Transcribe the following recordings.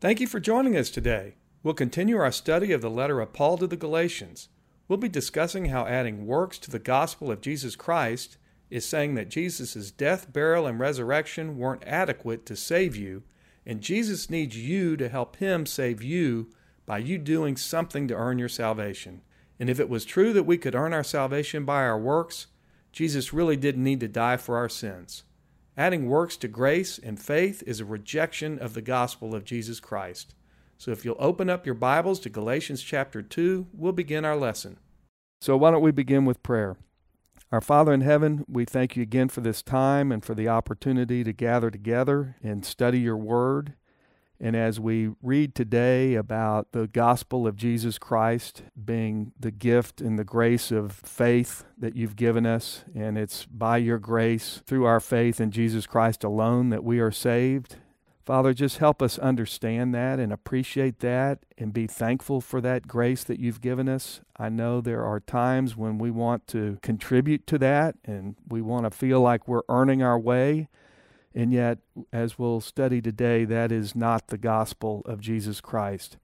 Thank you for joining us today. We'll continue our study of the letter of Paul to the Galatians. We'll be discussing how adding works to the gospel of Jesus Christ is saying that Jesus' death, burial, and resurrection weren't adequate to save you, and Jesus needs you to help him save you by you doing something to earn your salvation. And if it was true that we could earn our salvation by our works, Jesus really didn't need to die for our sins. Adding works to grace and faith is a rejection of the gospel of Jesus Christ. So if you'll open up your Bibles to Galatians chapter 2, we'll begin our lesson. So why don't we begin with prayer? Our Father in heaven, we thank you again for this time and for the opportunity to gather together and study your word. And as we read today about the gospel of Jesus Christ being the gift and the grace of faith that you've given us, and it's by your grace through our faith in Jesus Christ alone that we are saved. Father, just help us understand that and appreciate that and be thankful for that grace that you've given us. I know there are times when we want to contribute to that and we want to feel like we're earning our way. And yet, as we'll study today, that is not the gospel of Jesus Christ.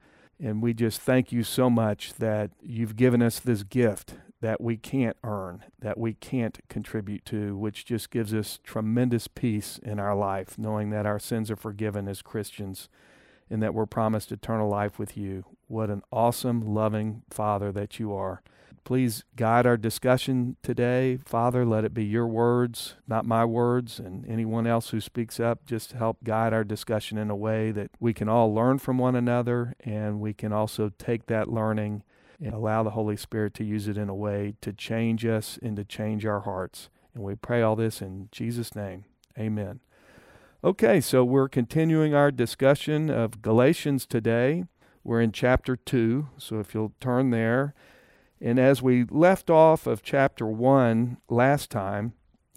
And we just thank you so much that you've given us this gift that we can't earn, that we can't contribute to, which just gives us tremendous peace in our life, knowing that our sins are forgiven as Christians and that we're promised eternal life with you. What an awesome, loving Father that you are. Please guide our discussion today. Father, let it be your words, not my words, and anyone else who speaks up, just help guide our discussion in a way that we can all learn from one another and we can also take that learning and allow the Holy Spirit to use it in a way to change us and to change our hearts. And we pray all this in Jesus' name. Amen. Okay, so we're continuing our discussion of Galatians today. We're in chapter 2, so if you'll turn there. And as we left off of chapter 1 last time,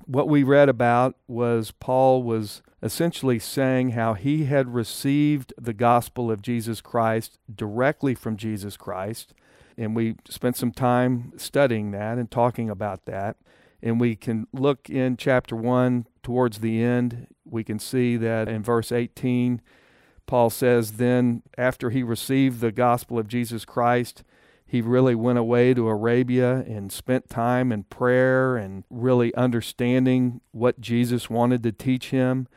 what we read about was Paul was essentially saying how he had received the gospel of Jesus Christ directly from Jesus Christ. And we spent some time studying that and talking about that. And we can look in chapter 1 towards the end. We can see that in verse 18, Paul says, Then after he received the gospel of Jesus Christ, he really went away to Arabia and spent time in prayer and really understanding what Jesus wanted to teach him.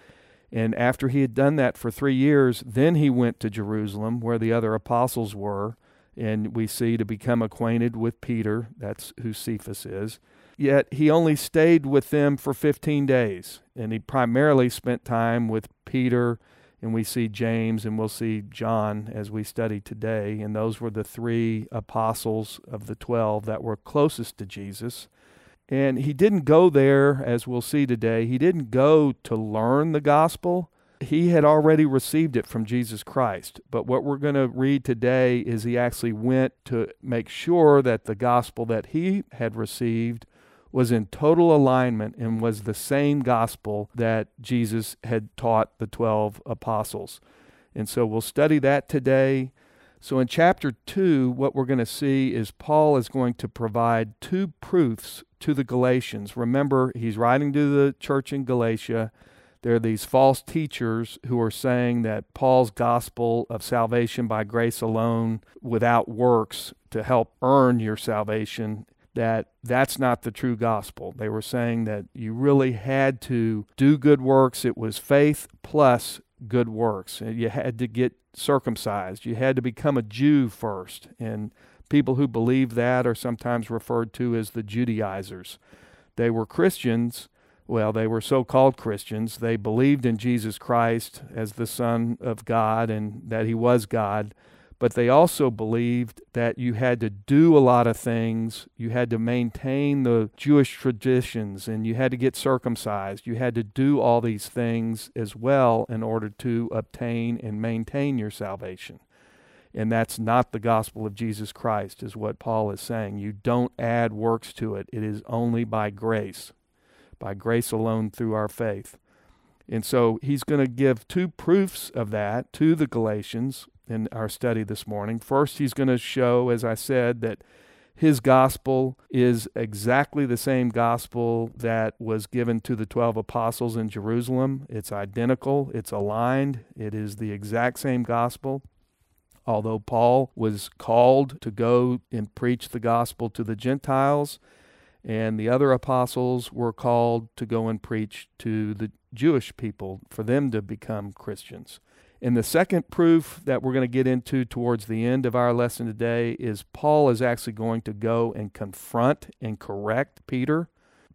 And after he had done that for three years, then he went to Jerusalem where the other apostles were. And we see to become acquainted with Peter. That's who Cephas is. Yet he only stayed with them for 15 days. And he primarily spent time with Peter and we see James and we'll see John as we study today. And those were the three apostles of the 12 that were closest to Jesus. And he didn't go there, as we'll see today, he didn't go to learn the gospel. He had already received it from Jesus Christ. But what we're going to read today is he actually went to make sure that the gospel that he had received was in total alignment and was the same gospel that Jesus had taught the 12 apostles. And so we'll study that today. So in chapter 2, what we're going to see is Paul is going to provide two proofs to the Galatians. Remember, he's writing to the church in Galatia. There are these false teachers who are saying that Paul's gospel of salvation by grace alone without works to help earn your salvation that that's not the true gospel. They were saying that you really had to do good works. It was faith plus good works. You had to get circumcised. You had to become a Jew first. And people who believe that are sometimes referred to as the Judaizers. They were Christians. Well, they were so called Christians. They believed in Jesus Christ as the Son of God and that He was God but they also believed that you had to do a lot of things. You had to maintain the Jewish traditions and you had to get circumcised. You had to do all these things as well in order to obtain and maintain your salvation. And that's not the gospel of Jesus Christ, is what Paul is saying. You don't add works to it, it is only by grace, by grace alone through our faith. And so he's going to give two proofs of that to the Galatians in our study this morning. First, he's going to show, as I said, that his gospel is exactly the same gospel that was given to the 12 apostles in Jerusalem. It's identical, it's aligned, it is the exact same gospel. Although Paul was called to go and preach the gospel to the Gentiles, and the other apostles were called to go and preach to the Jewish people for them to become Christians. And the second proof that we're going to get into towards the end of our lesson today is Paul is actually going to go and confront and correct Peter.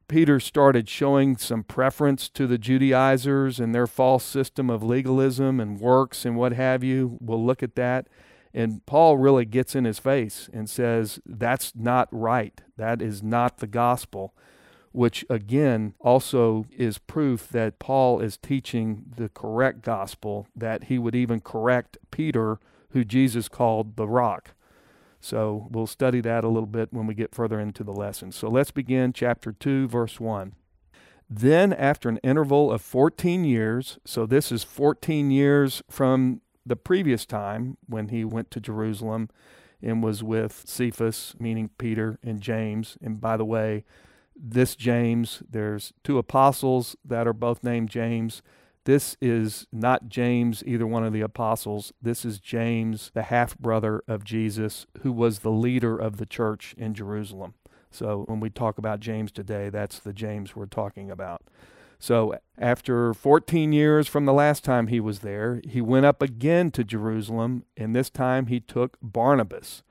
Peter started showing some preference to the Judaizers and their false system of legalism and works and what have you. We'll look at that. And Paul really gets in his face and says, That's not right. That is not the gospel which again also is proof that Paul is teaching the correct gospel, that he would even correct Peter, who Jesus called the rock. So we'll study that a little bit when we get further into the lesson. So let's begin chapter 2, verse 1. Then, after an interval of 14 years, so this is 14 years from the previous time when he went to Jerusalem and was with Cephas, meaning Peter and James. And by the way, this James. There's two apostles that are both named James. This is not James, either one of the apostles. This is James, the half brother of Jesus, who was the leader of the church in Jerusalem. So when we talk about James today, that's the James we're talking about. So after 14 years from the last time he was there, he went up again to Jerusalem, and this time he took Barnabas,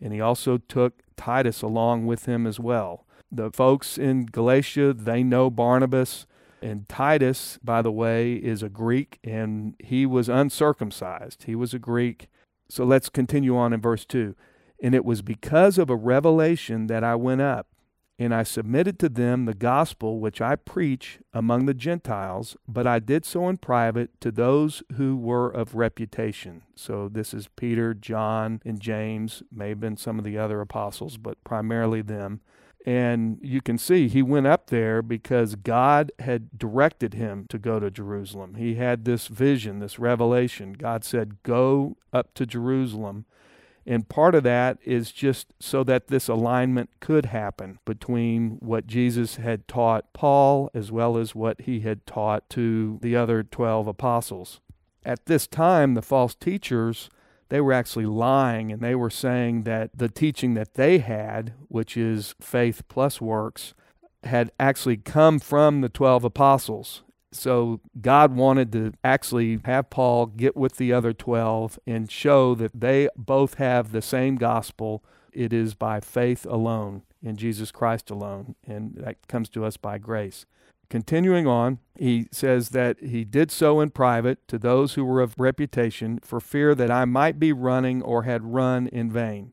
and he also took Titus along with him as well the folks in Galatia, they know Barnabas. And Titus, by the way, is a Greek and he was uncircumcised. He was a Greek. So let's continue on in verse 2. And it was because of a revelation that I went up, and I submitted to them the gospel which I preach among the Gentiles, but I did so in private to those who were of reputation. So this is Peter, John, and James, may have been some of the other apostles, but primarily them. And you can see he went up there because God had directed him to go to Jerusalem. He had this vision, this revelation. God said, Go up to Jerusalem. And part of that is just so that this alignment could happen between what Jesus had taught Paul as well as what he had taught to the other 12 apostles. At this time, the false teachers they were actually lying and they were saying that the teaching that they had, which is faith plus works, had actually come from the 12 apostles. So God wanted to actually have Paul get with the other 12 and show that they both have the same gospel. It is by faith alone in Jesus Christ alone, and that comes to us by grace. Continuing on, he says that he did so in private to those who were of reputation for fear that I might be running or had run in vain.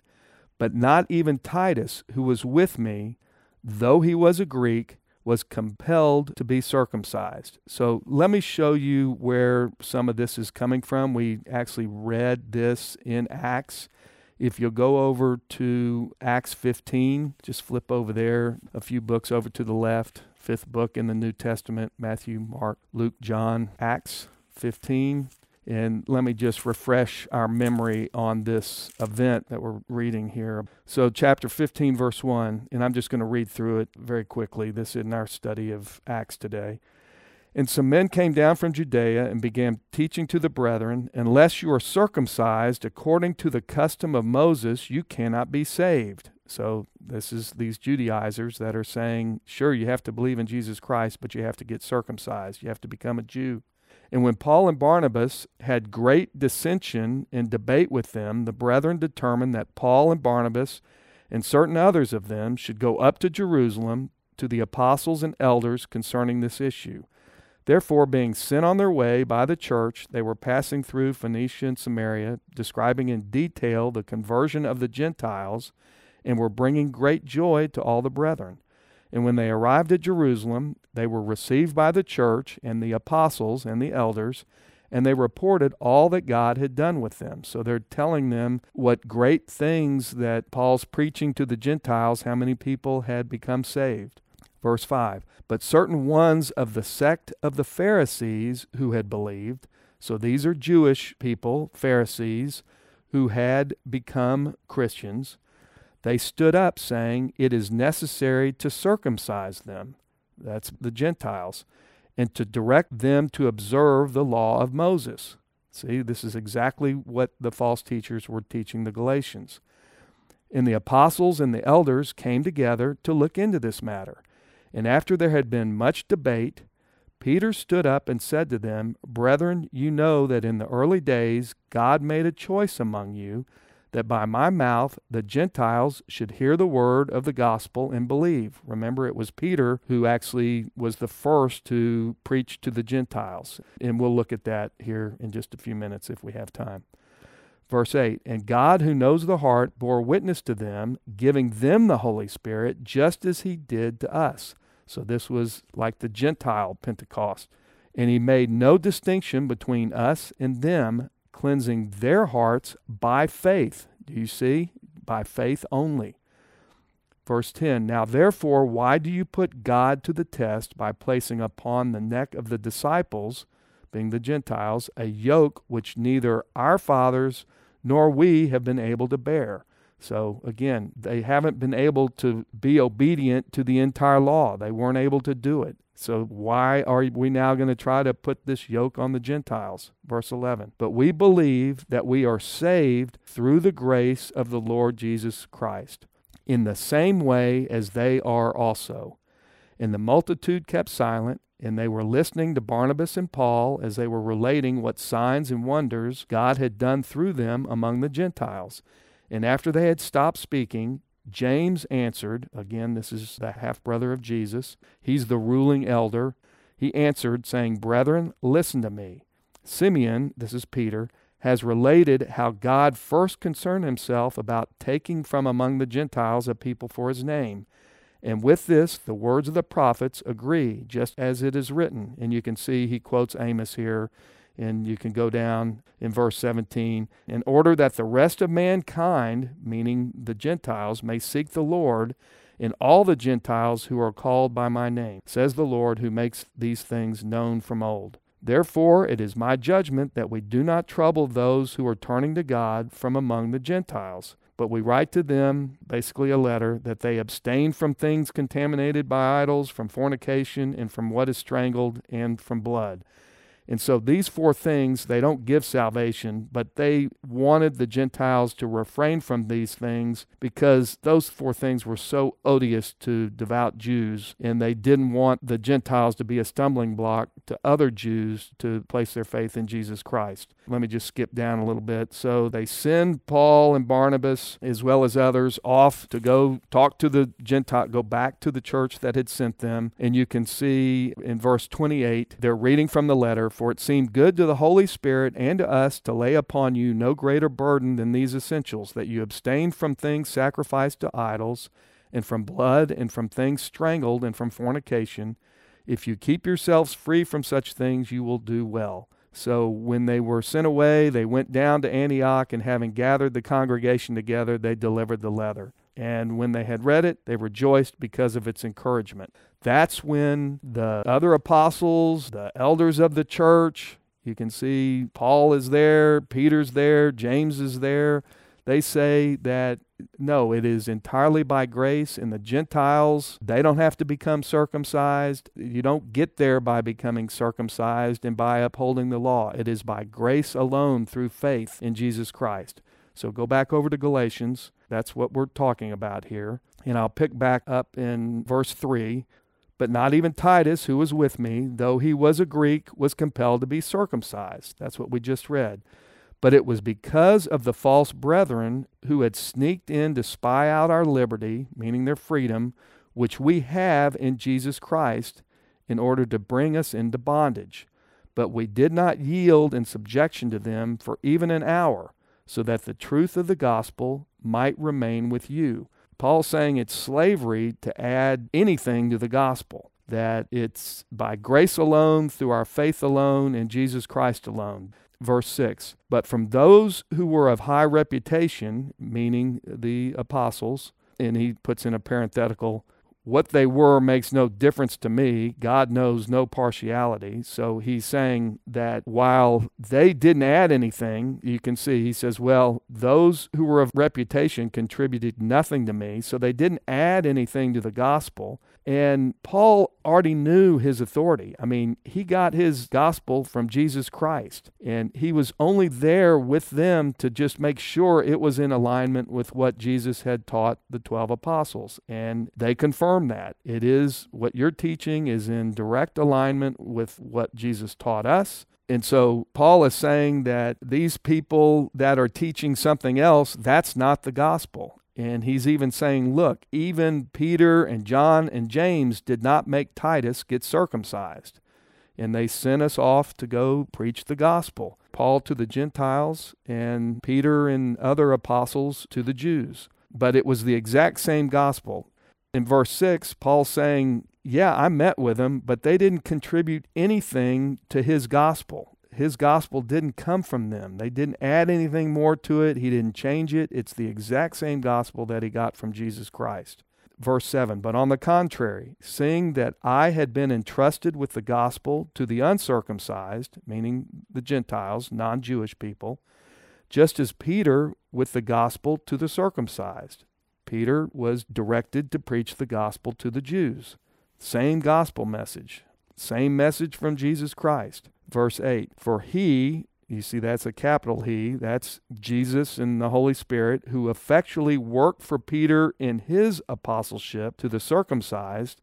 But not even Titus, who was with me, though he was a Greek, was compelled to be circumcised. So let me show you where some of this is coming from. We actually read this in Acts. If you'll go over to Acts 15, just flip over there, a few books over to the left fifth book in the New Testament Matthew, Mark, Luke, John, Acts 15. And let me just refresh our memory on this event that we're reading here. So, chapter 15, verse 1, and I'm just going to read through it very quickly. This is in our study of Acts today. And some men came down from Judea and began teaching to the brethren, Unless you are circumcised according to the custom of Moses, you cannot be saved. So this is these Judaizers that are saying, sure, you have to believe in Jesus Christ, but you have to get circumcised. You have to become a Jew. And when Paul and Barnabas had great dissension and debate with them, the brethren determined that Paul and Barnabas and certain others of them should go up to Jerusalem to the apostles and elders concerning this issue. Therefore, being sent on their way by the church, they were passing through Phoenicia and Samaria, describing in detail the conversion of the Gentiles and were bringing great joy to all the brethren. And when they arrived at Jerusalem, they were received by the church and the apostles and the elders, and they reported all that God had done with them. So they're telling them what great things that Paul's preaching to the Gentiles, how many people had become saved. Verse 5 But certain ones of the sect of the Pharisees who had believed, so these are Jewish people, Pharisees, who had become Christians, they stood up, saying, It is necessary to circumcise them. That's the Gentiles. And to direct them to observe the law of Moses. See, this is exactly what the false teachers were teaching the Galatians. And the apostles and the elders came together to look into this matter. And after there had been much debate, Peter stood up and said to them, Brethren, you know that in the early days God made a choice among you that by my mouth the Gentiles should hear the word of the gospel and believe. Remember, it was Peter who actually was the first to preach to the Gentiles. And we'll look at that here in just a few minutes if we have time. Verse 8 And God, who knows the heart, bore witness to them, giving them the Holy Spirit, just as he did to us. So this was like the Gentile Pentecost. And he made no distinction between us and them, cleansing their hearts by faith. Do you see? By faith only. Verse 10 Now therefore, why do you put God to the test by placing upon the neck of the disciples, being the Gentiles, a yoke which neither our fathers nor we have been able to bear? So again, they haven't been able to be obedient to the entire law. They weren't able to do it. So why are we now going to try to put this yoke on the Gentiles? Verse 11. But we believe that we are saved through the grace of the Lord Jesus Christ, in the same way as they are also. And the multitude kept silent, and they were listening to Barnabas and Paul as they were relating what signs and wonders God had done through them among the Gentiles. And after they had stopped speaking, James answered, again, this is the half brother of Jesus, he's the ruling elder. He answered, saying, Brethren, listen to me. Simeon, this is Peter, has related how God first concerned himself about taking from among the Gentiles a people for his name. And with this, the words of the prophets agree, just as it is written. And you can see he quotes Amos here and you can go down in verse 17 in order that the rest of mankind, meaning the Gentiles, may seek the Lord in all the Gentiles who are called by my name, says the Lord who makes these things known from old. Therefore, it is my judgment that we do not trouble those who are turning to God from among the Gentiles, but we write to them, basically a letter, that they abstain from things contaminated by idols, from fornication, and from what is strangled, and from blood. And so these four things, they don't give salvation, but they wanted the Gentiles to refrain from these things because those four things were so odious to devout Jews, and they didn't want the Gentiles to be a stumbling block to other Jews to place their faith in Jesus Christ. Let me just skip down a little bit. So they send Paul and Barnabas, as well as others, off to go talk to the Gentile, go back to the church that had sent them. And you can see in verse 28, they're reading from the letter for it seemed good to the Holy Spirit and to us to lay upon you no greater burden than these essentials that you abstain from things sacrificed to idols, and from blood, and from things strangled, and from fornication. If you keep yourselves free from such things, you will do well. So when they were sent away, they went down to Antioch, and having gathered the congregation together, they delivered the letter. And when they had read it, they rejoiced because of its encouragement. That's when the other apostles, the elders of the church, you can see Paul is there, Peter's there, James is there. They say that no, it is entirely by grace, and the Gentiles, they don't have to become circumcised. You don't get there by becoming circumcised and by upholding the law. It is by grace alone through faith in Jesus Christ. So go back over to Galatians. That's what we're talking about here. And I'll pick back up in verse 3. But not even Titus, who was with me, though he was a Greek, was compelled to be circumcised. That's what we just read. But it was because of the false brethren who had sneaked in to spy out our liberty, meaning their freedom, which we have in Jesus Christ, in order to bring us into bondage. But we did not yield in subjection to them for even an hour so that the truth of the gospel might remain with you. Paul's saying it's slavery to add anything to the gospel, that it's by grace alone, through our faith alone, in Jesus Christ alone. Verse 6 But from those who were of high reputation, meaning the apostles, and he puts in a parenthetical, what they were makes no difference to me. God knows no partiality. So he's saying that while they didn't add anything, you can see, he says, well, those who were of reputation contributed nothing to me. So they didn't add anything to the gospel. And Paul already knew his authority. I mean, he got his gospel from Jesus Christ, and he was only there with them to just make sure it was in alignment with what Jesus had taught the 12 apostles. And they confirmed that. It is what you're teaching is in direct alignment with what Jesus taught us. And so Paul is saying that these people that are teaching something else, that's not the gospel. And he's even saying, look, even Peter and John and James did not make Titus get circumcised. And they sent us off to go preach the gospel. Paul to the Gentiles, and Peter and other apostles to the Jews. But it was the exact same gospel. In verse 6, Paul's saying, Yeah, I met with them, but they didn't contribute anything to his gospel his gospel didn't come from them. They didn't add anything more to it. He didn't change it. It's the exact same gospel that he got from Jesus Christ. Verse 7 But on the contrary, seeing that I had been entrusted with the gospel to the uncircumcised, meaning the Gentiles, non Jewish people, just as Peter with the gospel to the circumcised. Peter was directed to preach the gospel to the Jews. Same gospel message, same message from Jesus Christ verse 8 For he, you see, that's a capital He, that's Jesus and the Holy Spirit, who effectually worked for Peter in his apostleship to the circumcised,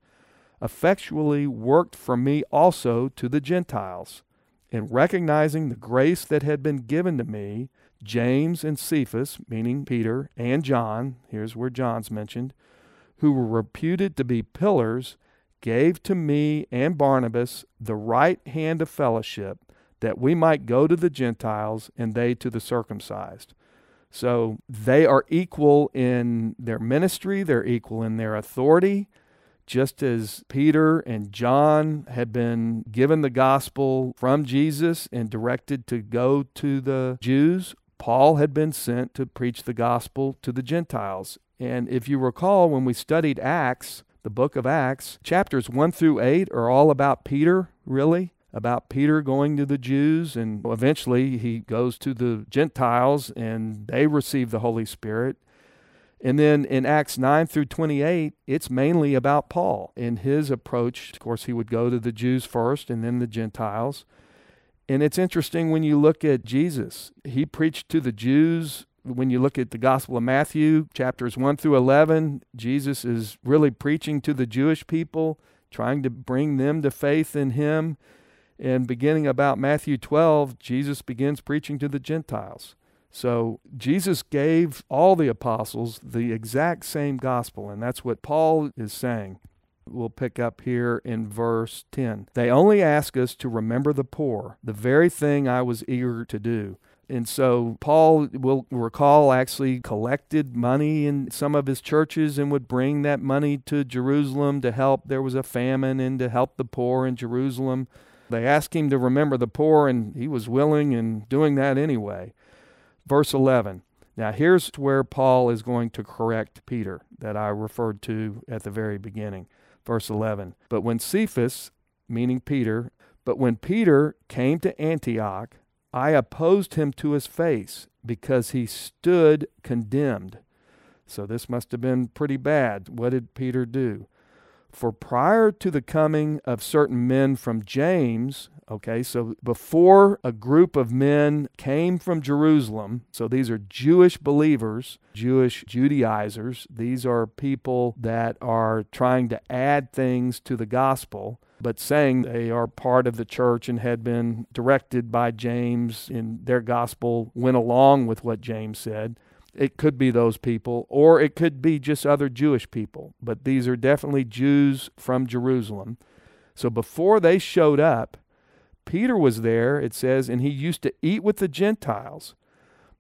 effectually worked for me also to the Gentiles. In recognizing the grace that had been given to me, James and Cephas, meaning Peter, and John, here's where John's mentioned, who were reputed to be pillars, gave to me and Barnabas the right hand of fellowship, that we might go to the Gentiles and they to the circumcised. So they are equal in their ministry, they're equal in their authority. Just as Peter and John had been given the gospel from Jesus and directed to go to the Jews, Paul had been sent to preach the gospel to the Gentiles. And if you recall, when we studied Acts, the book of Acts, chapters 1 through 8 are all about Peter, really, about Peter going to the Jews, and eventually he goes to the Gentiles and they receive the Holy Spirit. And then in Acts 9 through 28, it's mainly about Paul and his approach. Of course, he would go to the Jews first and then the Gentiles. And it's interesting when you look at Jesus. He preached to the Jews when you look at the Gospel of Matthew, chapters 1 through 11, Jesus is really preaching to the Jewish people, trying to bring them to faith in him. And beginning about Matthew 12, Jesus begins preaching to the Gentiles. So Jesus gave all the apostles the exact same gospel, and that's what Paul is saying. We'll pick up here in verse 10. They only ask us to remember the poor, the very thing I was eager to do. And so Paul will recall actually collected money in some of his churches and would bring that money to Jerusalem to help. There was a famine and to help the poor in Jerusalem. They asked him to remember the poor, and he was willing and doing that anyway. Verse 11. Now, here's where Paul is going to correct Peter that I referred to at the very beginning. Verse 11. But when Cephas, meaning Peter, but when Peter came to Antioch, I opposed him to his face because he stood condemned. So this must have been pretty bad. What did Peter do? For prior to the coming of certain men from James, okay, so before a group of men came from Jerusalem, so these are Jewish believers, Jewish Judaizers, these are people that are trying to add things to the gospel but saying they are part of the church and had been directed by James in their gospel, went along with what James said. It could be those people, or it could be just other Jewish people, but these are definitely Jews from Jerusalem. So before they showed up, Peter was there, it says, and he used to eat with the Gentiles.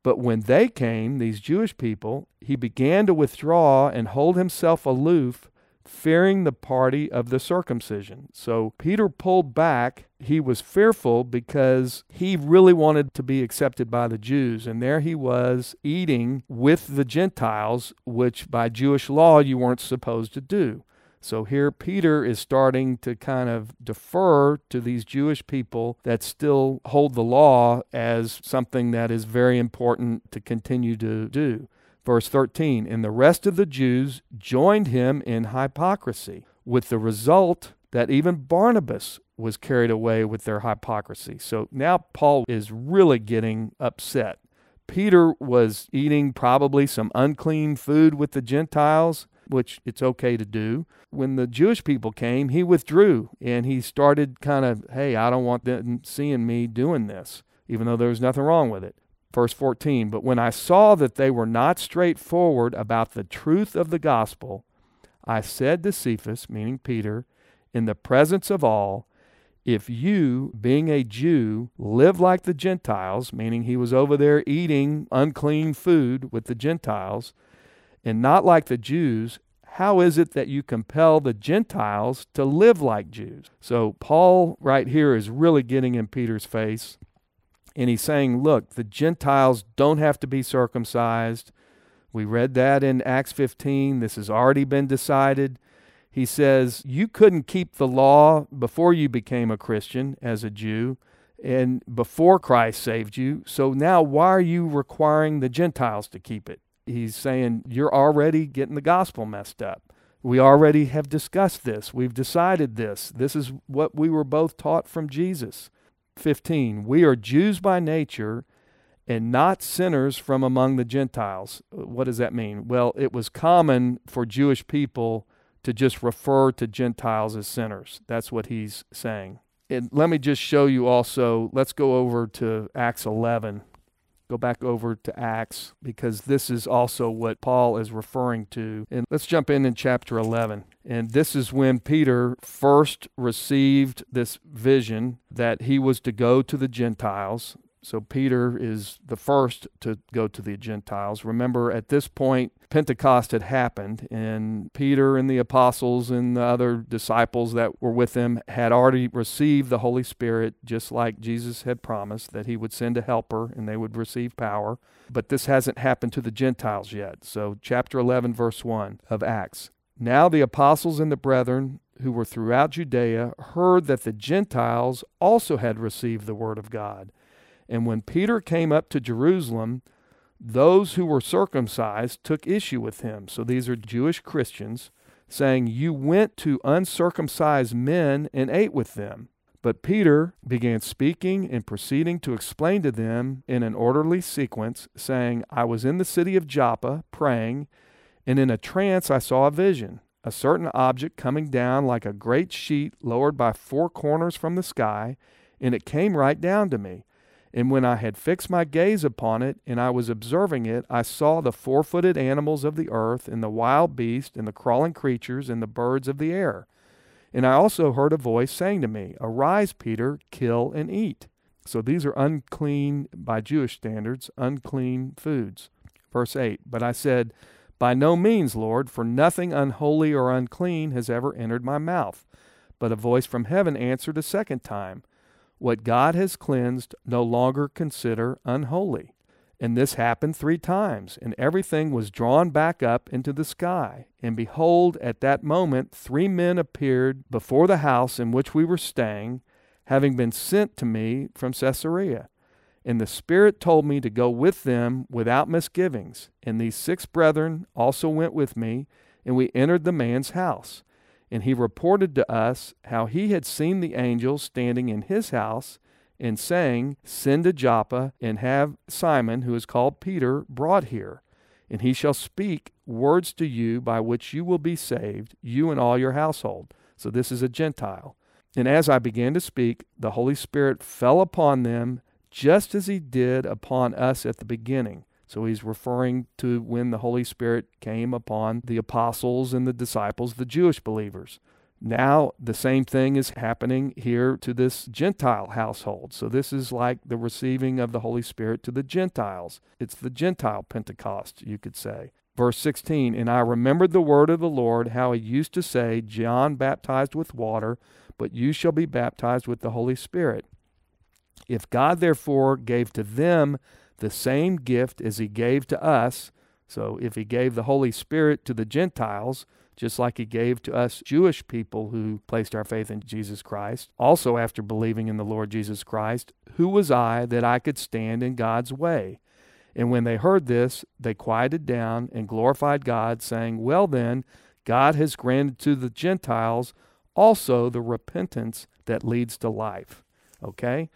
But when they came, these Jewish people, he began to withdraw and hold himself aloof fearing the party of the circumcision. So Peter pulled back. He was fearful because he really wanted to be accepted by the Jews. And there he was eating with the Gentiles, which by Jewish law you weren't supposed to do. So here Peter is starting to kind of defer to these Jewish people that still hold the law as something that is very important to continue to do. Verse 13, and the rest of the Jews joined him in hypocrisy, with the result that even Barnabas was carried away with their hypocrisy. So now Paul is really getting upset. Peter was eating probably some unclean food with the Gentiles which it's okay to do. When the Jewish people came, he withdrew and he started kind of, hey, I don't want them seeing me doing this, even though there was nothing wrong with it. Verse 14, but when I saw that they were not straightforward about the truth of the gospel, I said to Cephas, meaning Peter, in the presence of all, if you, being a Jew, live like the Gentiles, meaning he was over there eating unclean food with the Gentiles, and not like the Jews, how is it that you compel the Gentiles to live like Jews? So, Paul, right here, is really getting in Peter's face. And he's saying, look, the Gentiles don't have to be circumcised. We read that in Acts 15. This has already been decided. He says, You couldn't keep the law before you became a Christian as a Jew and before Christ saved you. So now why are you requiring the Gentiles to keep it? he's saying you're already getting the gospel messed up. We already have discussed this. We've decided this. This is what we were both taught from Jesus. 15. We are Jews by nature and not sinners from among the Gentiles. What does that mean? Well, it was common for Jewish people to just refer to Gentiles as sinners. That's what he's saying. And let me just show you also, let's go over to Acts 11 go back over to Acts because this is also what Paul is referring to. And let's jump in in chapter 11. And this is when Peter first received this vision that he was to go to the Gentiles. So Peter is the first to go to the Gentiles. Remember, at this point, Pentecost had happened, and Peter and the apostles and the other disciples that were with him had already received the Holy Spirit, just like Jesus had promised that he would send a helper and they would receive power. But this hasn't happened to the Gentiles yet. So, chapter 11, verse 1 of Acts. Now the apostles and the brethren who were throughout Judea heard that the Gentiles also had received the word of God. And when Peter came up to Jerusalem, those who were circumcised took issue with him. So these are Jewish Christians saying, You went to uncircumcised men and ate with them. But Peter began speaking and proceeding to explain to them in an orderly sequence, saying, I was in the city of Joppa praying, and in a trance I saw a vision, a certain object coming down like a great sheet lowered by four corners from the sky, and it came right down to me. And when I had fixed my gaze upon it, and I was observing it, I saw the four footed animals of the earth, and the wild beasts, and the crawling creatures, and the birds of the air. And I also heard a voice saying to me, Arise, Peter, kill and eat. So these are unclean, by Jewish standards, unclean foods. Verse 8 But I said, By no means, Lord, for nothing unholy or unclean has ever entered my mouth. But a voice from heaven answered a second time, what God has cleansed, no longer consider unholy. And this happened three times, and everything was drawn back up into the sky. And behold, at that moment, three men appeared before the house in which we were staying, having been sent to me from Caesarea. And the Spirit told me to go with them without misgivings. And these six brethren also went with me, and we entered the man's house. And he reported to us how he had seen the angels standing in his house and saying, Send to Joppa and have Simon, who is called Peter, brought here. And he shall speak words to you by which you will be saved, you and all your household. So this is a Gentile. And as I began to speak, the Holy Spirit fell upon them just as he did upon us at the beginning. So he's referring to when the Holy Spirit came upon the apostles and the disciples, the Jewish believers. Now, the same thing is happening here to this Gentile household. So, this is like the receiving of the Holy Spirit to the Gentiles. It's the Gentile Pentecost, you could say. Verse 16 And I remembered the word of the Lord, how he used to say, John baptized with water, but you shall be baptized with the Holy Spirit. If God therefore gave to them the same gift as he gave to us, So if he gave the Holy Spirit to the Gentiles, just like he gave to us Jewish people who placed our faith in Jesus Christ, also after believing in the Lord Jesus Christ, who was I that I could stand in God's way? And when they heard this, they quieted down and glorified God, saying, Well then, God has granted to the Gentiles also the repentance that leads to life. Okay?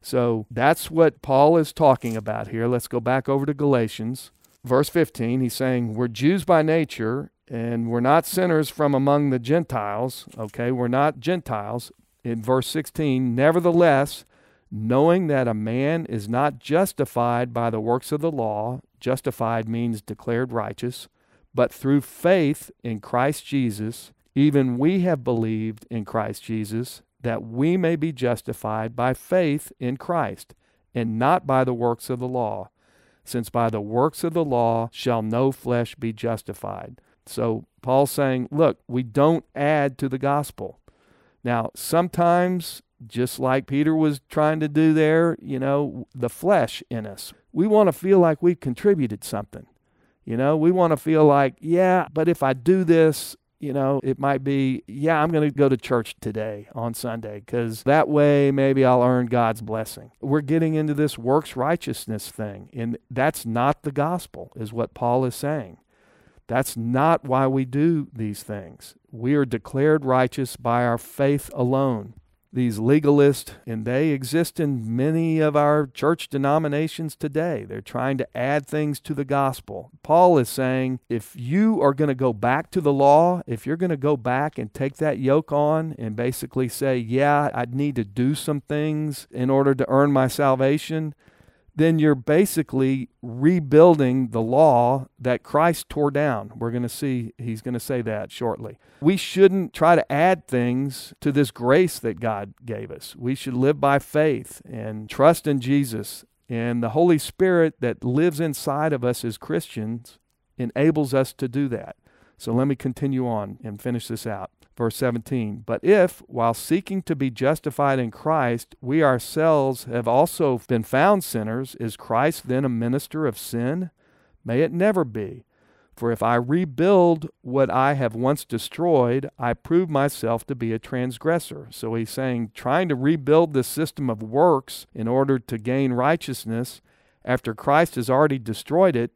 So that's what Paul is talking about here. Let's go back over to Galatians. Verse 15, he's saying, We're Jews by nature, and we're not sinners from among the Gentiles. Okay? We're not Gentiles. In verse 16, nevertheless, knowing that a man is not justified by the works of the law, justified means declared righteous, but through faith in Christ Jesus, even we have believed in Christ Jesus that we may be justified by faith in Christ, and not by the works of the law, since by the works of the law shall no flesh be justified. So Paul's saying, look, we don't add to the gospel. Now, sometimes, just like Peter was trying to do there, you know, the flesh in us, we want to feel like we've contributed something. You know, we want to feel like, yeah, but if I do this, you know, it might be, yeah, I'm going to go to church today on Sunday because that way maybe I'll earn God's blessing. We're getting into this works righteousness thing, and that's not the gospel, is what Paul is saying. That's not why we do these things. We are declared righteous by our faith alone these legalists, and they exist in many of our church denominations today. They're trying to add things to the gospel. Paul is saying if you are going to go back to the law, if you're going to go back and take that yoke on and basically say, yeah, I need to do some things in order to earn my salvation, then you're basically rebuilding the law that Christ tore down. We're going to see, he's going to say that shortly. We shouldn't try to add things to this grace that God gave us. We should live by faith and trust in Jesus. And the Holy Spirit that lives inside of us as Christians enables us to do that. So let me continue on and finish this out. Verse 17 But if, while seeking to be justified in Christ, we ourselves have also been found sinners, is Christ then a minister of sin? May it never be. For if I rebuild what I have once destroyed, I prove myself to be a transgressor. So he's saying, trying to rebuild this system of works in order to gain righteousness after Christ has already destroyed it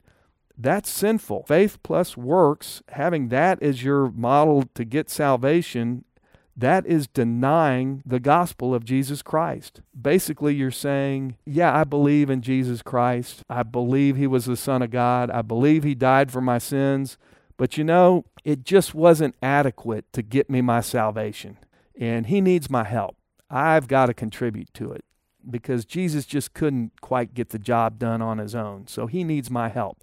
that's sinful. Faith plus works, having that as your model to get salvation, that is denying the gospel of Jesus Christ. Basically, you're saying, Yeah, I believe in Jesus Christ. I believe he was the Son of God. I believe he died for my sins. But you know, it just wasn't adequate to get me my salvation. And he needs my help. I've got to contribute to it because Jesus just couldn't quite get the job done on his own. So he needs my help.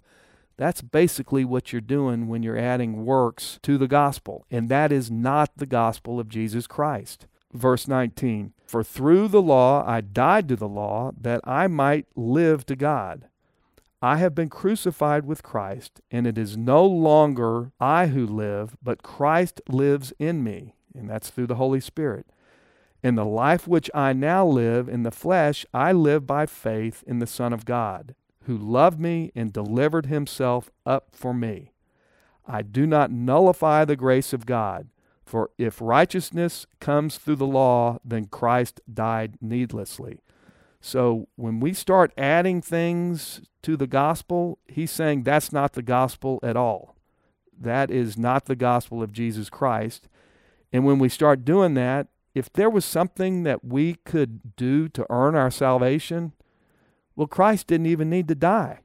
That's basically what you're doing when you're adding works to the gospel, and that is not the gospel of Jesus Christ. Verse 19 For through the law I died to the law that I might live to God. I have been crucified with Christ, and it is no longer I who live, but Christ lives in me, and that's through the Holy Spirit. In the life which I now live in the flesh, I live by faith in the Son of God who loved me and delivered himself up for me. I do not nullify the grace of God, for if righteousness comes through the law, then Christ died needlessly. So when we start adding things to the gospel, he's saying that's not the gospel at all. That is not the gospel of Jesus Christ. And when we start doing that, if there was something that we could do to earn our salvation, well, Christ didn't even need to die.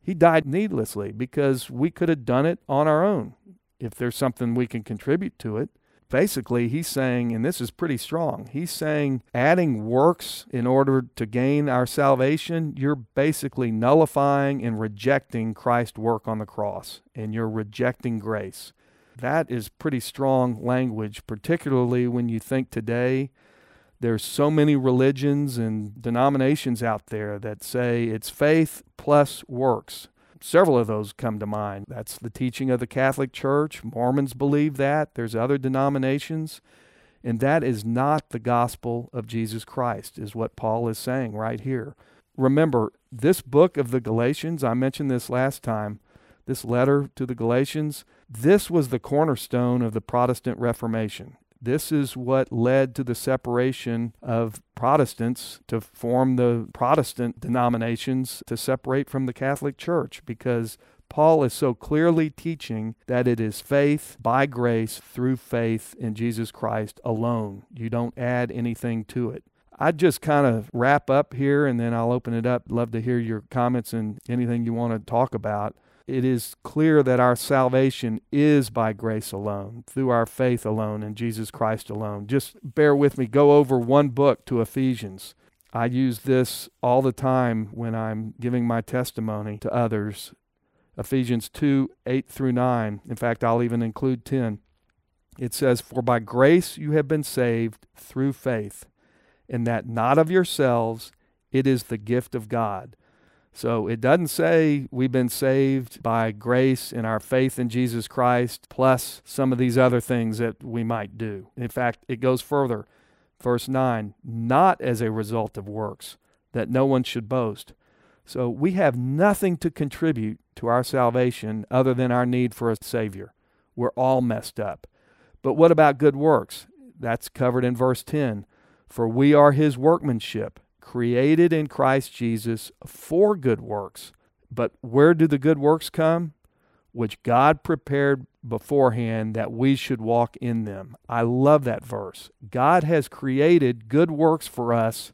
He died needlessly because we could have done it on our own if there's something we can contribute to it. Basically, he's saying, and this is pretty strong, he's saying adding works in order to gain our salvation, you're basically nullifying and rejecting Christ's work on the cross, and you're rejecting grace. That is pretty strong language, particularly when you think today there's so many religions and denominations out there that say it's faith plus works. Several of those come to mind. That's the teaching of the Catholic Church. Mormons believe that. There's other denominations. And that is not the gospel of Jesus Christ, is what Paul is saying right here. Remember, this book of the Galatians, I mentioned this last time, this letter to the Galatians, this was the cornerstone of the Protestant Reformation. This is what led to the separation of Protestants to form the Protestant denominations to separate from the Catholic Church because Paul is so clearly teaching that it is faith by grace through faith in Jesus Christ alone. You don't add anything to it. I'd just kind of wrap up here and then I'll open it up. Love to hear your comments and anything you want to talk about it is clear that our salvation is by grace alone, through our faith alone, in Jesus Christ alone. Just bear with me. Go over one book to Ephesians. I use this all the time when I'm giving my testimony to others. Ephesians 2 8 through 9. In fact, I'll even include 10. It says, For by grace you have been saved through faith, and that not of yourselves, it is the gift of God so it doesn't say we've been saved by grace in our faith in Jesus Christ, plus some of these other things that we might do. In fact, it goes further. Verse 9, not as a result of works, that no one should boast. So we have nothing to contribute to our salvation other than our need for a Savior. We're all messed up. But what about good works? That's covered in verse 10. For we are His workmanship created in Christ Jesus for good works. But where do the good works come? Which God prepared beforehand that we should walk in them. I love that verse. God has created good works for us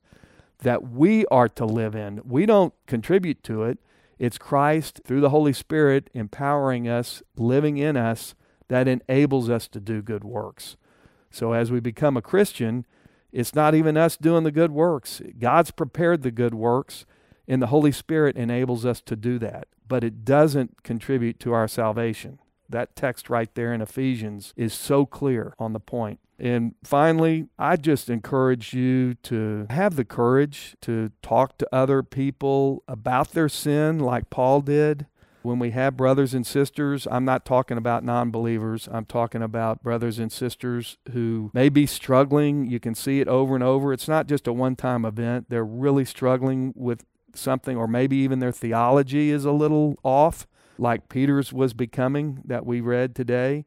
that we are to live in. We don't contribute to it. It's Christ through the Holy Spirit empowering us, living in us, that enables us to do good works. So as we become a Christian, it's not even us doing the good works. God's prepared the good works, and the Holy Spirit enables us to do that. But it doesn't contribute to our salvation. That text right there in Ephesians is so clear on the point. And finally, I just encourage you to have the courage to talk to other people about their sin like Paul did when we have brothers and sisters, I'm not talking about non believers. I'm talking about brothers and sisters who may be struggling. You can see it over and over. It's not just a one time event. They're really struggling with something, or maybe even their theology is a little off, like Peter's was becoming that we read today.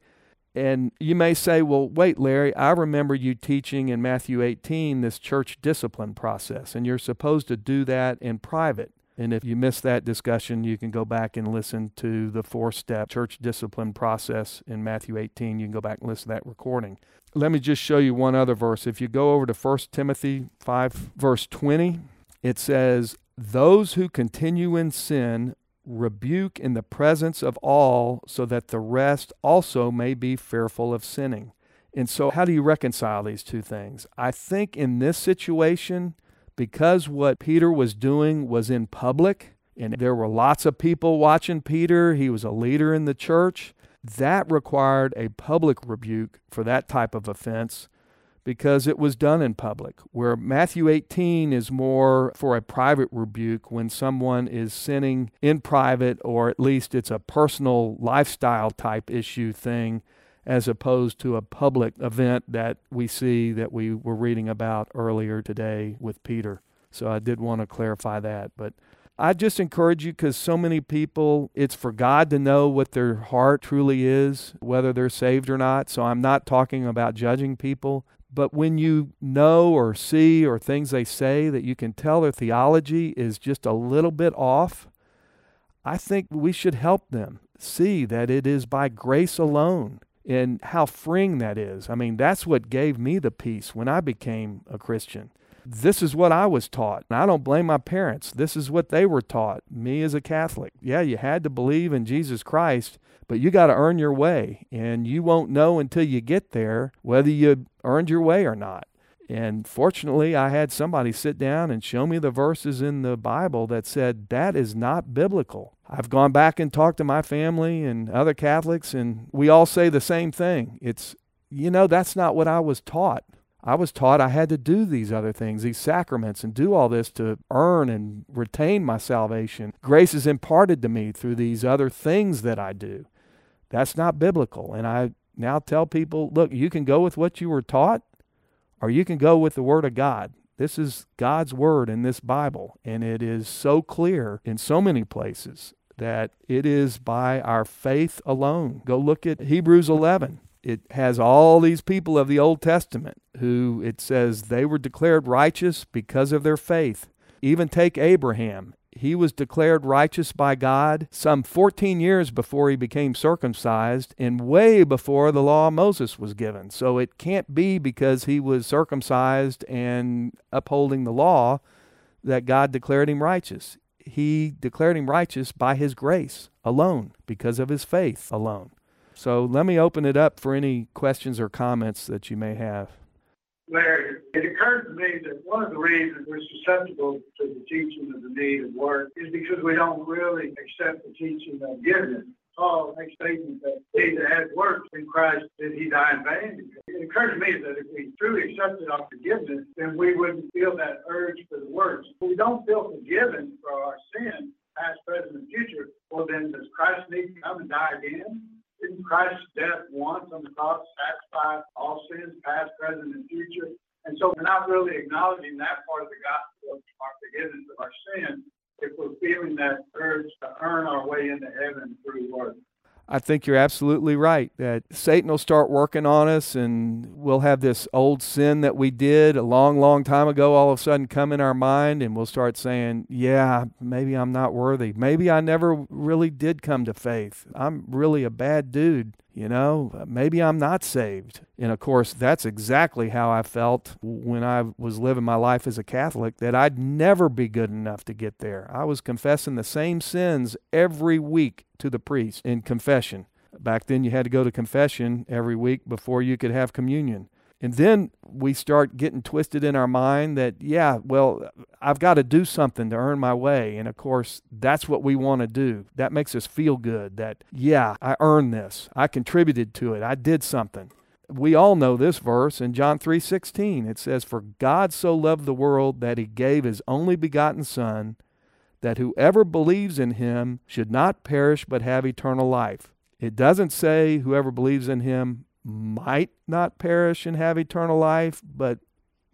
And you may say, well, wait, Larry, I remember you teaching in Matthew 18 this church discipline process, and you're supposed to do that in private. And if you missed that discussion, you can go back and listen to the four step church discipline process in Matthew 18. You can go back and listen to that recording. Let me just show you one other verse. If you go over to 1 Timothy 5, verse 20, it says, Those who continue in sin rebuke in the presence of all, so that the rest also may be fearful of sinning. And so, how do you reconcile these two things? I think in this situation, because what Peter was doing was in public and there were lots of people watching Peter, he was a leader in the church, that required a public rebuke for that type of offense because it was done in public. Where Matthew 18 is more for a private rebuke when someone is sinning in private, or at least it's a personal lifestyle type issue thing as opposed to a public event that we see that we were reading about earlier today with Peter. So I did want to clarify that. But I just encourage you because so many people, it's for God to know what their heart truly is, whether they're saved or not. So I'm not talking about judging people. But when you know or see or things they say that you can tell their theology is just a little bit off, I think we should help them see that it is by grace alone and how freeing that is. I mean, that's what gave me the peace when I became a Christian. This is what I was taught. And I don't blame my parents. This is what they were taught, me as a Catholic. Yeah, you had to believe in Jesus Christ, but you got to earn your way. And you won't know until you get there whether you earned your way or not. And fortunately, I had somebody sit down and show me the verses in the Bible that said that is not biblical. I've gone back and talked to my family and other Catholics, and we all say the same thing. It's, you know, that's not what I was taught. I was taught I had to do these other things, these sacraments, and do all this to earn and retain my salvation. Grace is imparted to me through these other things that I do. That's not biblical. And I now tell people look, you can go with what you were taught, or you can go with the Word of God. This is God's Word in this Bible, and it is so clear in so many places that it is by our faith alone. Go look at Hebrews 11. It has all these people of the Old Testament who it says they were declared righteous because of their faith. Even take Abraham. He was declared righteous by God some 14 years before he became circumcised and way before the law of Moses was given. So it can't be because he was circumcised and upholding the law that God declared him righteous. He declared him righteous by his grace alone, because of his faith alone. So let me open it up for any questions or comments that you may have. Larry, it occurred to me that one of the reasons we're susceptible to the teaching of the need of work is because we don't really accept the teaching of giving. Paul makes statements that he that has works in Christ did he die in vain. It occurred to me that if we truly accepted our forgiveness, then we wouldn't feel that urge for the works. If we don't feel forgiven for our sin, past, present, and future, well then does Christ need to come and die again? Didn't Christ's death once on the cross satisfy all sins, past, present, and future? And so we're not really acknowledging that part of the gospel of our forgiveness of our sin if we're feeling that urge to earn our way into heaven through work. I think you're absolutely right that Satan will start working on us and we'll have this old sin that we did a long, long time ago all of a sudden come in our mind and we'll start saying, Yeah, maybe I'm not worthy. Maybe I never really did come to faith. I'm really a bad dude. You know, maybe I'm not saved. And of course, that's exactly how I felt when I was living my life as a Catholic that I'd never be good enough to get there. I was confessing the same sins every week to the priest in confession. Back then, you had to go to confession every week before you could have communion. And then we start getting twisted in our mind that, yeah, well, I've got to do something to earn my way. And of course, that's what we want to do. That makes us feel good that, yeah, I earned this. I contributed to it. I did something. We all know this verse in John 3:16. It says, "For God so loved the world that he gave his only begotten son, that whoever believes in him should not perish but have eternal life." It doesn't say whoever believes in him might not perish and have eternal life, but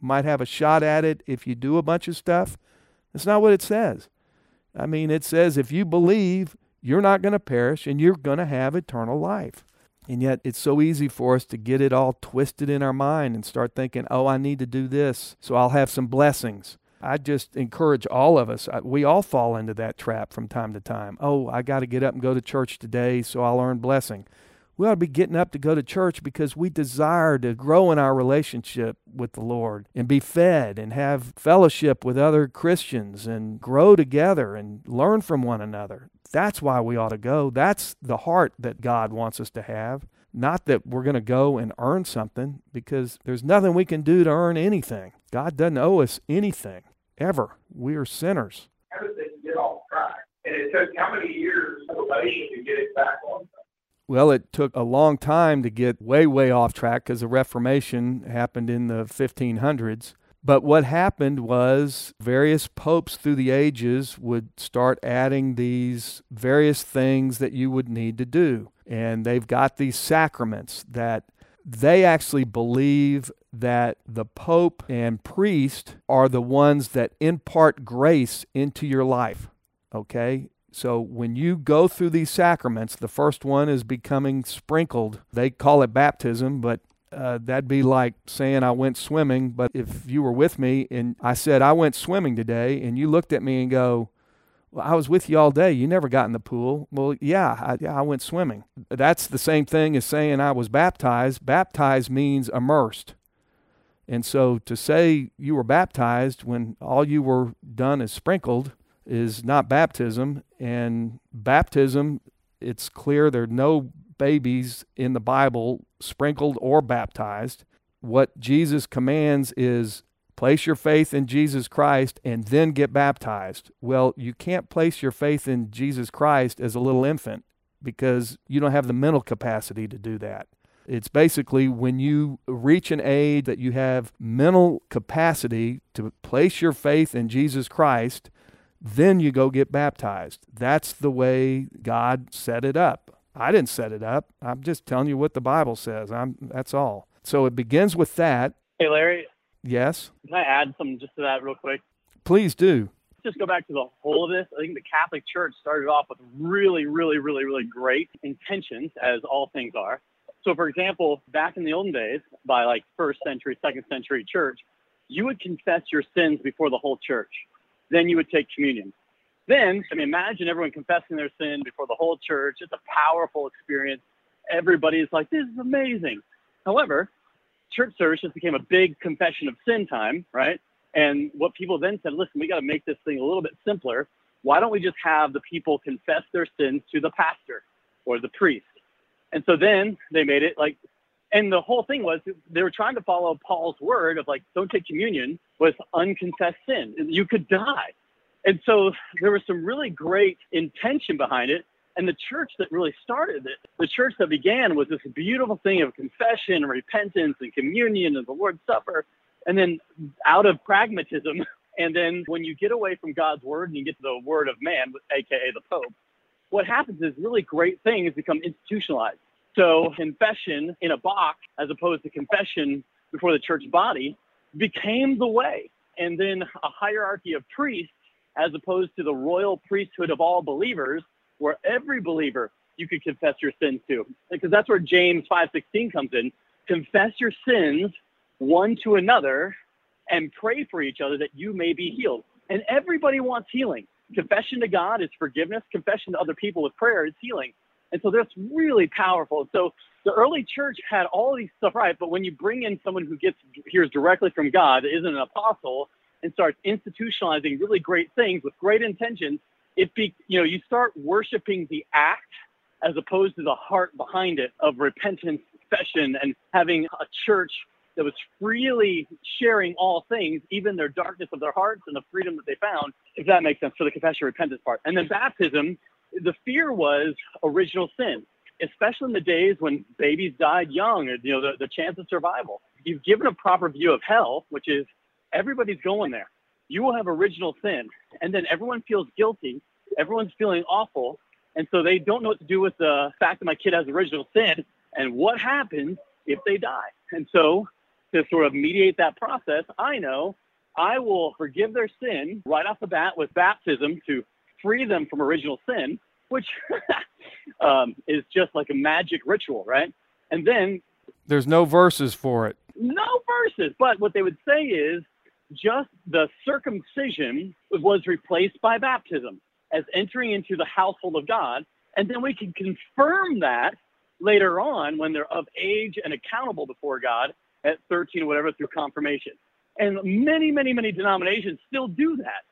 might have a shot at it if you do a bunch of stuff. That's not what it says. I mean, it says if you believe, you're not going to perish and you're going to have eternal life. And yet, it's so easy for us to get it all twisted in our mind and start thinking, oh, I need to do this, so I'll have some blessings. I just encourage all of us. Uh, we all fall into that trap from time to time. Oh, I got to get up and go to church today, so I'll earn blessing. We ought to be getting up to go to church because we desire to grow in our relationship with the Lord and be fed and have fellowship with other Christians and grow together and learn from one another. That's why we ought to go. That's the heart that God wants us to have. Not that we're going to go and earn something because there's nothing we can do to earn anything. God doesn't owe us anything, ever. We are sinners. How did off track? And it took how many years of to get it back on well, it took a long time to get way, way off track because the Reformation happened in the 1500s. But what happened was various popes through the ages would start adding these various things that you would need to do. And they've got these sacraments that they actually believe that the pope and priest are the ones that impart grace into your life. Okay? So when you go through these sacraments, the first one is becoming sprinkled. They call it baptism, but uh, that'd be like saying I went swimming. But if you were with me and I said I went swimming today, and you looked at me and go, well, I was with you all day. You never got in the pool. Well, yeah, I, yeah, I went swimming. That's the same thing as saying I was baptized. Baptized means immersed. And so to say you were baptized when all you were done is sprinkled is not baptism. And baptism, it's clear there are no babies in the Bible sprinkled or baptized. What Jesus commands is place your faith in Jesus Christ and then get baptized. Well, you can't place your faith in Jesus Christ as a little infant because you don't have the mental capacity to do that. It's basically when you reach an age that you have mental capacity to place your faith in Jesus Christ then you go get baptized. That's the way God set it up. I didn't set it up. I'm just telling you what the Bible says. I'm that's all. So it begins with that. Hey Larry. Yes. Can I add something just to that real quick? Please do. just go back to the whole of this. I think the Catholic Church started off with really, really, really, really great intentions, as all things are. So, for example, back in the olden days, by like first century, second century church, you would confess your sins before the whole church. Then you would take communion. Then, I mean, imagine everyone confessing their sin before the whole church. It's a powerful experience. Everybody's like, this is amazing. However, church service just became a big confession of sin time, right? And what people then said, listen, we got to make this thing a little bit simpler. Why don't we just have the people confess their sins to the pastor or the priest? And so then they made it like, and the whole thing was they were trying to follow Paul's word of like, don't take communion with unconfessed sin. You could die. And so there was some really great intention behind it. And the church that really started it, the church that began was this beautiful thing of confession and repentance and communion and the Lord's Supper. And then out of pragmatism, and then when you get away from God's word and you get to the word of man, aka the Pope, what happens is really great things become institutionalized. So confession in a box, as opposed to confession before the church body, became the way. And then a hierarchy of priests, as opposed to the royal priesthood of all believers, where every believer you could confess your sins to. Because that's where James 5:16 comes in. Confess your sins one to another and pray for each other that you may be healed. And everybody wants healing. Confession to God is forgiveness. Confession to other people with prayer is healing. And so that's really powerful. So the early church had all these stuff right, but when you bring in someone who gets hears directly from God, isn't an apostle, and starts institutionalizing really great things with great intentions, it be you know you start worshiping the act as opposed to the heart behind it of repentance, confession, and having a church that was freely sharing all things, even their darkness of their hearts and the freedom that they found, if that makes sense for the confession repentance part. And then baptism, the fear was original sin, especially in the days when babies died young, you know, the, the chance of survival. You've given a proper view of hell, which is everybody's going there. You will have original sin. And then everyone feels guilty. Everyone's feeling awful. And so they don't know what to do with the fact that my kid has original sin and what happens if they die. And so to sort of mediate that process, I know I will forgive their sin right off the bat with baptism to free them from original sin, which um, is just like a magic ritual, right? And then there's no verses for it. No verses, but what they would say is just the circumcision was replaced by baptism as entering into the household of God, and then we can confirm that later on when they're of age and accountable before God at 13 or whatever through confirmation. And many, many, many denominations still do that.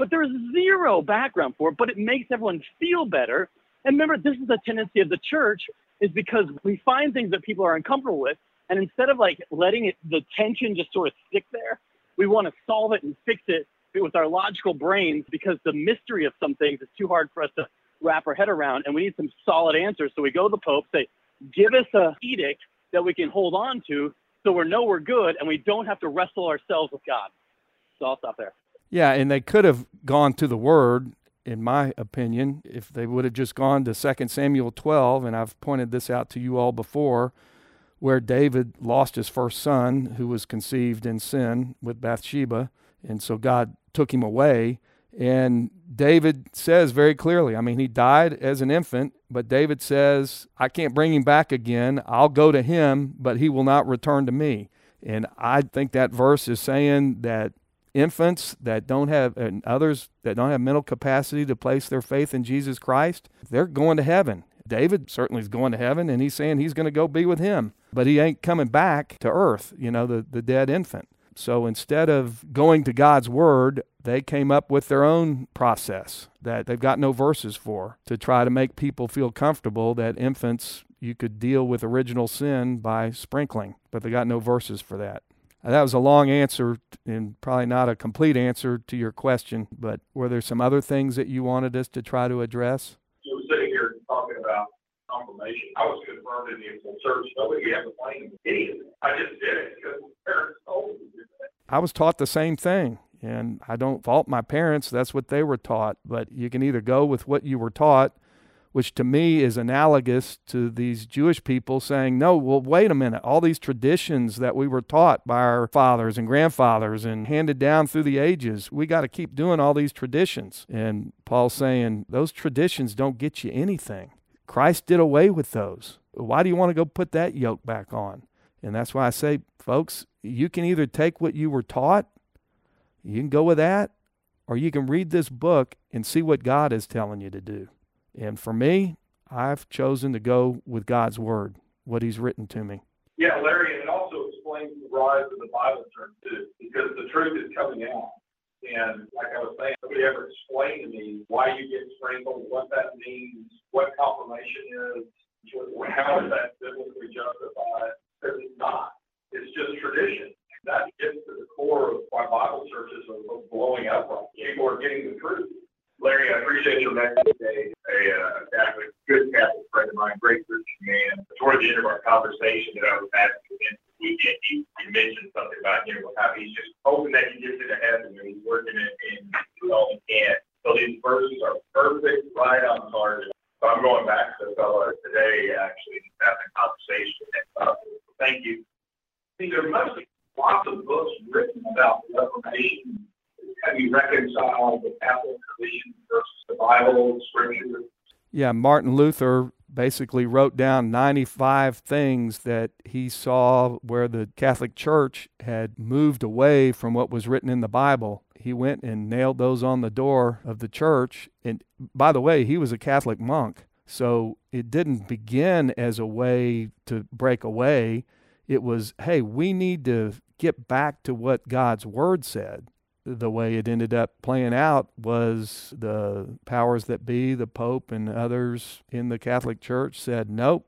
But there's zero background for it, but it makes everyone feel better. And remember, this is the tendency of the church is because we find things that people are uncomfortable with. And instead of like letting it, the tension just sort of stick there, we want to solve it and fix it with our logical brains because the mystery of some things is too hard for us to wrap our head around. And we need some solid answers. So we go to the Pope, say, give us a edict that we can hold on to so we know we're good and we don't have to wrestle ourselves with God. So I'll stop there. Yeah, and they could have gone to the Word, in my opinion, if they would have just gone to 2 Samuel 12, and I've pointed this out to you all before, where David lost his first son, who was conceived in sin with Bathsheba, and so God took him away. And David says very clearly, I mean, he died as an infant, but David says, I can't bring him back again. I'll go to him, but he will not return to me. And I think that verse is saying that infants that don't have, and others that don't have mental capacity to place their faith in Jesus Christ, they're going to heaven. David certainly is going to heaven, and he's saying he's going to go be with him, but he ain't coming back to earth, you know, the, the dead infant. So instead of going to God's word, they came up with their own process that they've got no verses for to try to make people feel comfortable that infants you could deal with original sin by sprinkling, but they got no verses for that. That was a long answer and probably not a complete answer to your question, but were there some other things that you wanted us to try to address? You were sitting here talking about confirmation. I was confirmed in the infant church, you have to blame any of it. I just did it because parents told me to do that. I was taught the same thing. And I don't fault my parents, that's what they were taught. But you can either go with what you were taught which to me is analogous to these Jewish people saying, no, well, wait a minute. All these traditions that we were taught by our fathers and grandfathers and handed down through the ages, we got to keep doing all these traditions. And Paul's saying, those traditions don't get you anything. Christ did away with those. Why do you want to go put that yoke back on? And that's why I say, folks, you can either take what you were taught, you can go with that, or you can read this book and see what God is telling you to do. And for me, I've chosen to go with God's word, what He's written to me. Yeah, Larry, and it also explains the rise of the Bible church too, because the truth is coming out. And like I was saying, nobody ever explained to me why you get sprinkled, what that means, what confirmation is, how is that biblically justified? Because it's not. It's just tradition. That gets to the core of why Bible churches are blowing up. People are getting the truth. Larry, I appreciate your message today. A, uh, Catholic, good Catholic friend of mine, great Christian man. Toward the end of our conversation that I was with him this weekend, he, he mentioned something about, you know, how he's just hoping that he gets into heaven and he's working it doing all he can. So these verses are perfect, right on target. So I'm going back to the fellow today, actually, having a conversation. Uh, thank you. See, there must be lots of books written about the Reformation have you reconciled the Catholic tradition versus the Bible, Scripture? Yeah, Martin Luther basically wrote down 95 things that he saw where the Catholic Church had moved away from what was written in the Bible. He went and nailed those on the door of the church. And by the way, he was a Catholic monk. So it didn't begin as a way to break away. It was, hey, we need to get back to what God's word said the way it ended up playing out was the powers that be, the Pope and others in the Catholic Church said, nope,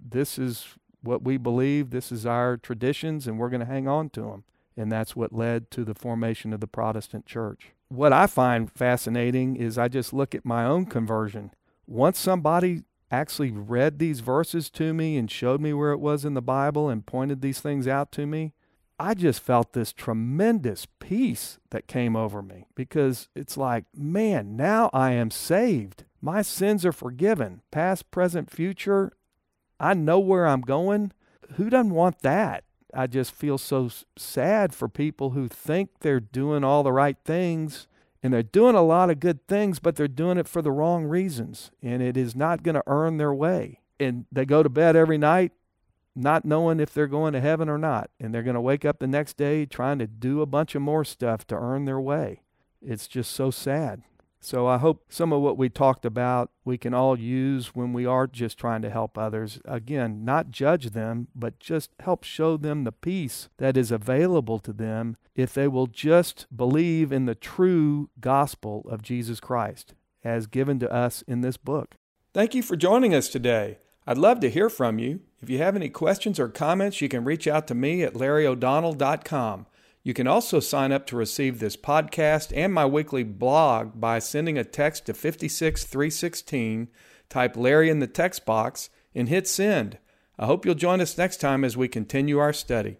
this is what we believe, this is our traditions, and we're going to hang on to them. And that's what led to the formation of the Protestant Church. What I find fascinating is I just look at my own conversion. Once somebody actually read these verses to me and showed me where it was in the Bible and pointed these things out to me, I just felt this tremendous peace that came over me because it's like, man, now I am saved. My sins are forgiven, past, present, future. I know where I'm going. Who doesn't want that? I just feel so sad for people who think they're doing all the right things and they're doing a lot of good things, but they're doing it for the wrong reasons and it is not going to earn their way. And they go to bed every night not knowing if they're going to heaven or not. And they're going to wake up the next day trying to do a bunch of more stuff to earn their way. It's just so sad. So I hope some of what we talked about we can all use when we are just trying to help others. Again, not judge them, but just help show them the peace that is available to them if they will just believe in the true gospel of Jesus Christ as given to us in this book. Thank you for joining us today. I'd love to hear from you. If you have any questions or comments, you can reach out to me at larryo'donnell.com. You can also sign up to receive this podcast and my weekly blog by sending a text to 56316, type Larry in the text box, and hit send. I hope you'll join us next time as we continue our study.